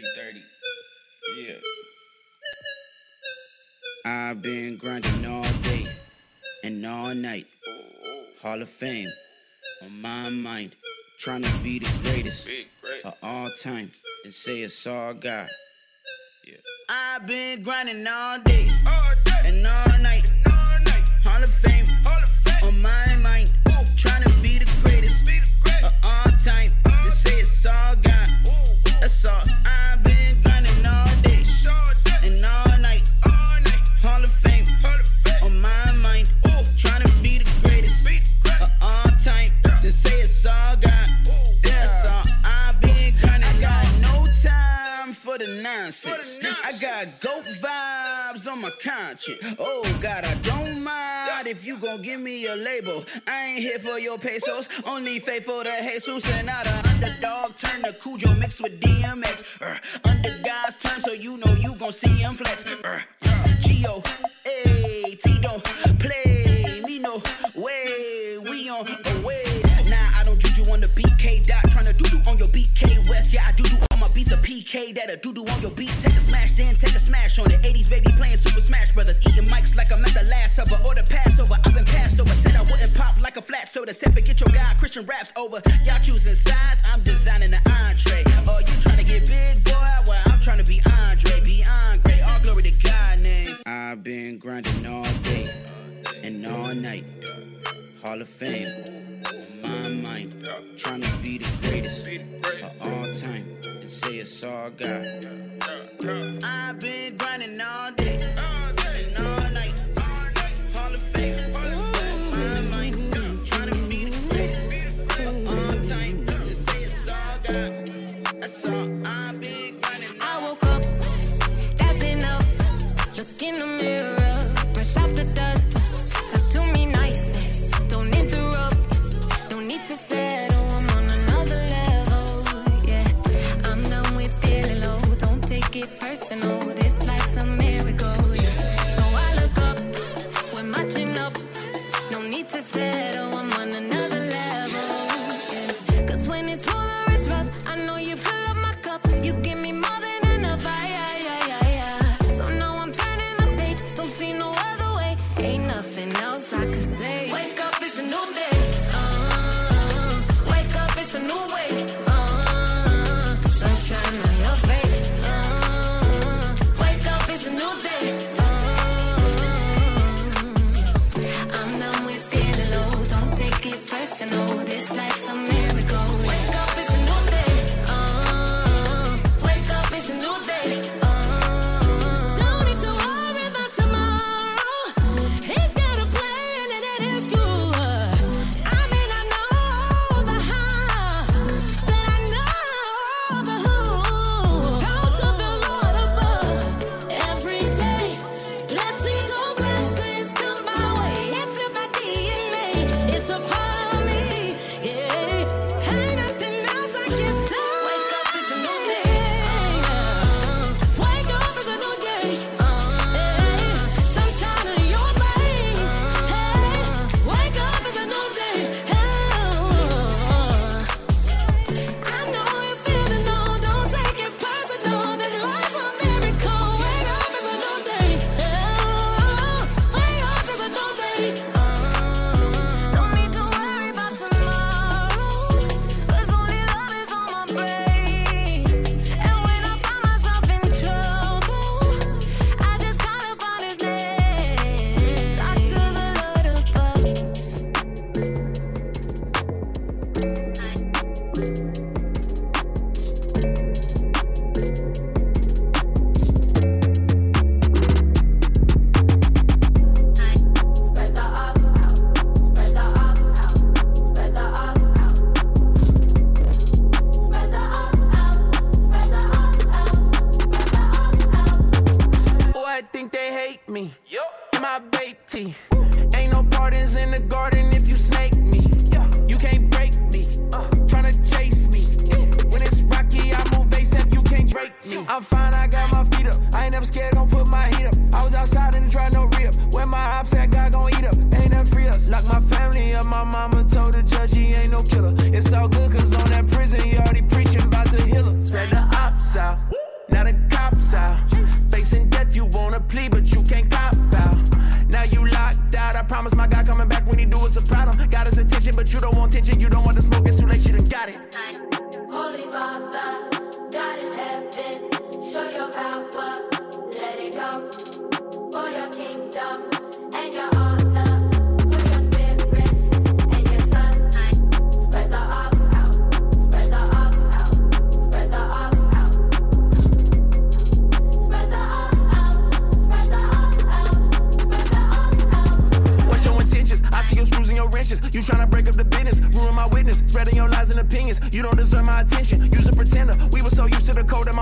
330. Yeah. I've been grinding all day and all night. Hall of Fame on my mind. Trying to be the greatest Big, great. of all time and say it's all God. Yeah. I've been grinding all day, all day. and all night. goat vibes on my conscience. Oh God, I don't mind if you gon' give me a label. I ain't here for your pesos, only faithful to Jesus and not a underdog. Turn the Cujo mixed with DMX. Uh, under God's turn so you know you gon' see him flex. Uh, uh Geo, hey, Tito, play, me no way, we on away. Nah, I don't juju on the BK dot, tryna do you on your BK West. Yeah, I do you BK that a doo-doo on your beat. Take a smash, then take a smash on it. 80s baby playing Super Smash Brothers. Eating mics like I'm at the last supper or the Passover. I've been passed over. Said I wouldn't pop like a flat soda. Said forget your guy, Christian raps over. Y'all choosing sides, I'm designing the entree. Oh, you trying to get big, boy? Well, I'm trying to be Andre, be Andre. All glory to God name. I've been grinding all day and all night. Hall of Fame on my mind. Trying to be the greatest of all all I got. Ain't nothing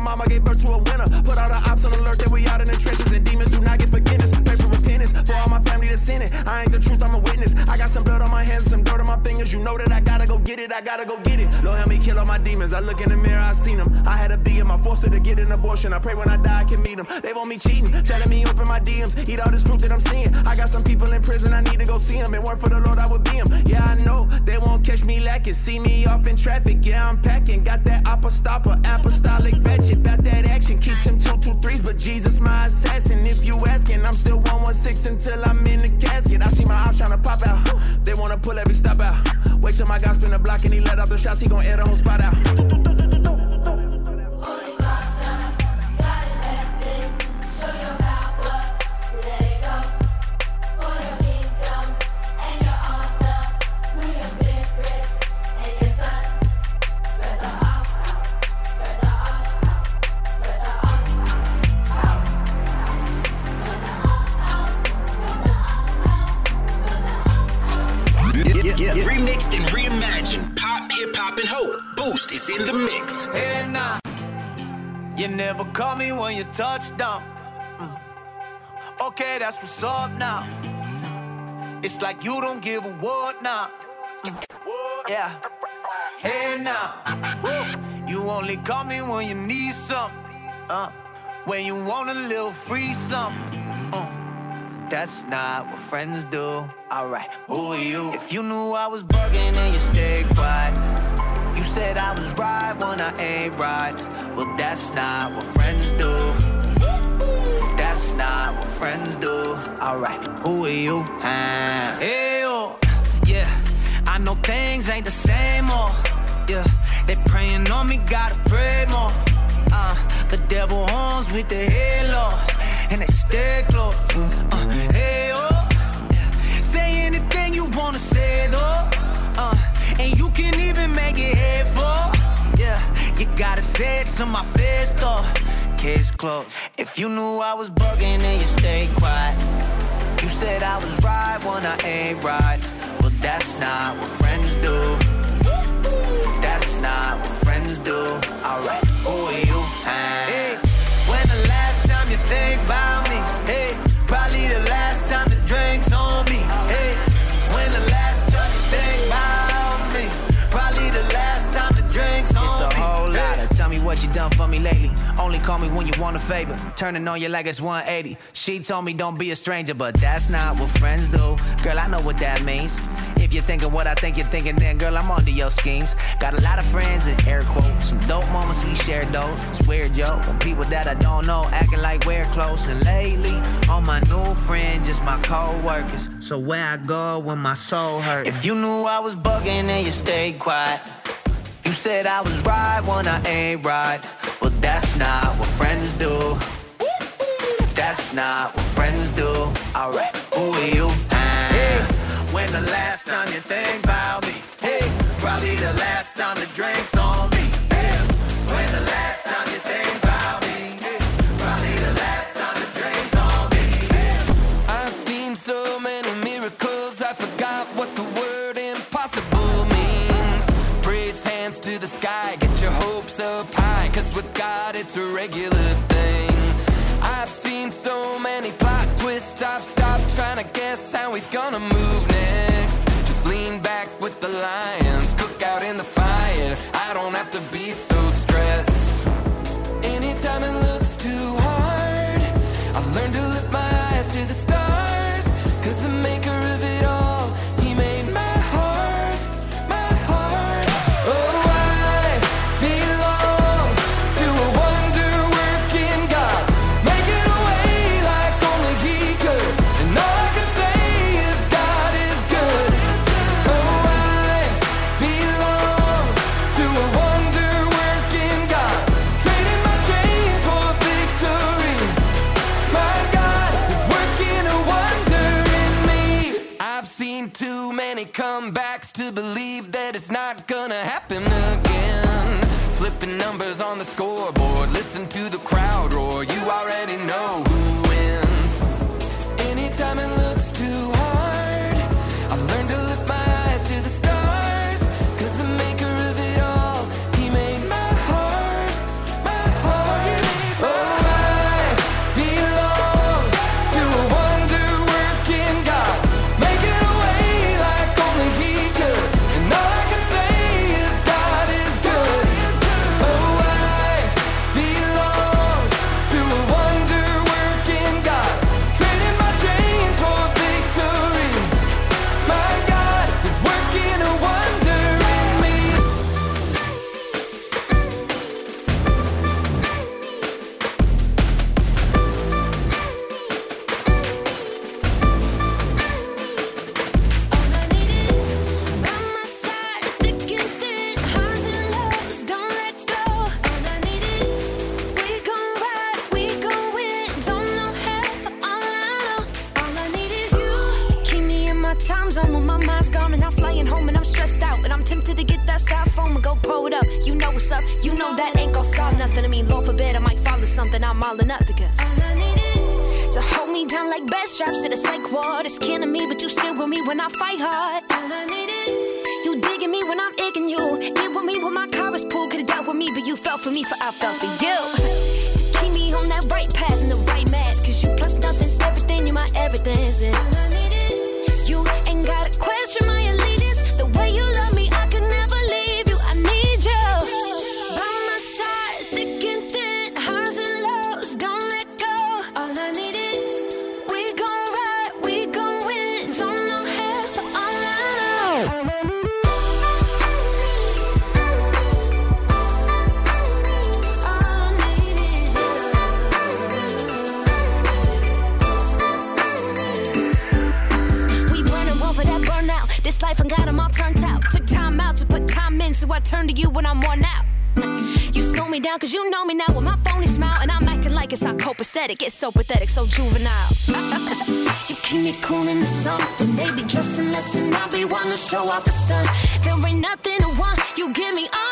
my mama gave birth to a winner. Put all the ops on alert that we out in the trenches and demons do not get forgiveness. Pray for repentance for all my family that's in it. I ain't the truth, I'm a witness. I got some blood on my hands some dirt on my fingers. You know that I gotta go get it. I gotta go get it. My demons. I look in the mirror, I seen them. I had to be in my forced to get an abortion. I pray when I die I can meet them. They want me cheating, telling me open my DMs, eat all this fruit that I'm seeing. I got some people in prison, I need to go see them. And work for the Lord, I would be them. Yeah, I know they won't catch me lacking. See me off in traffic, yeah, I'm packing. Got that apostopper, apostolic batch it. About that action, keep them two, two, threes, but Jesus my assassin. If you asking, I'm still 116 until I'm in the casket. I see my ops trying to pop out. They wanna pull every stop out. Wait till my guy spin the block and he let off the shots, he gon' air the whole spot out. Me when you touch down. Mm. Okay, that's what's up now. It's like you don't give a what now. Mm. Yeah. Hey now, you only call me when you need some. Uh, when you want a little free something. Uh. That's not what friends do. Alright, who are you? If you knew I was bugging and you stayed quiet. You said I was right when I ain't right. Well, that's not what friends do. That's not what friends do. Alright, who are you? Hey, oh, yeah. I know things ain't the same, oh, yeah. They praying on me, gotta pray more. Uh, the devil horns with the halo, and they stay close. Uh, and you can even make it hateful. Yeah, you gotta say it to my face, though. Case closed. If you knew I was bugging and you stayed quiet. You said I was right when I ain't right. Well, that's not what friends do. That's not what friends do. Alright, what you done for me lately. Only call me when you want a favor. Turning on you like it's 180. She told me don't be a stranger, but that's not what friends do. Girl, I know what that means. If you're thinking what I think you're thinking, then girl, I'm onto your schemes. Got a lot of friends in air quotes. Some dope moments we share those. It's weird, yo. People that I don't know acting like we're close. And lately, all my new friends, just my co-workers. So where I go when my soul hurts. If you knew I was bugging and you stayed quiet. You said I was right when I ain't right. Well, that's not what friends do. That's not what friends do. Alright, who are you? Hey, when the last time you think about me? Hey, probably the last time the drinks on me. Up high, cause with God it's a comebacks to believe that it's not gonna happen time zone when my mind's gone and I'm flying home and I'm stressed out and I'm tempted to get that styrofoam and go pull it up. You know what's up, you know that ain't gon' solve nothing. I mean, Lord forbid I might follow something I'm all or nothing. 'cause all I need is to hold me down like bad straps to the psych ward. It's killing me, but you still with me when I fight hard. All I need is you digging me when I'm igging you. Get with me when my car is pulled. Could've dealt with me, but you fell for me, for I fell for you. To keep me on that I turn to you when I'm worn out. You slow me down cause you know me now. With my phony smile And I'm acting like it's copacetic It's so pathetic, so juvenile. You keep me cool in the sun When they dressing less and I be. Wanting to show off the stunt. There ain't nothing to want. You give me all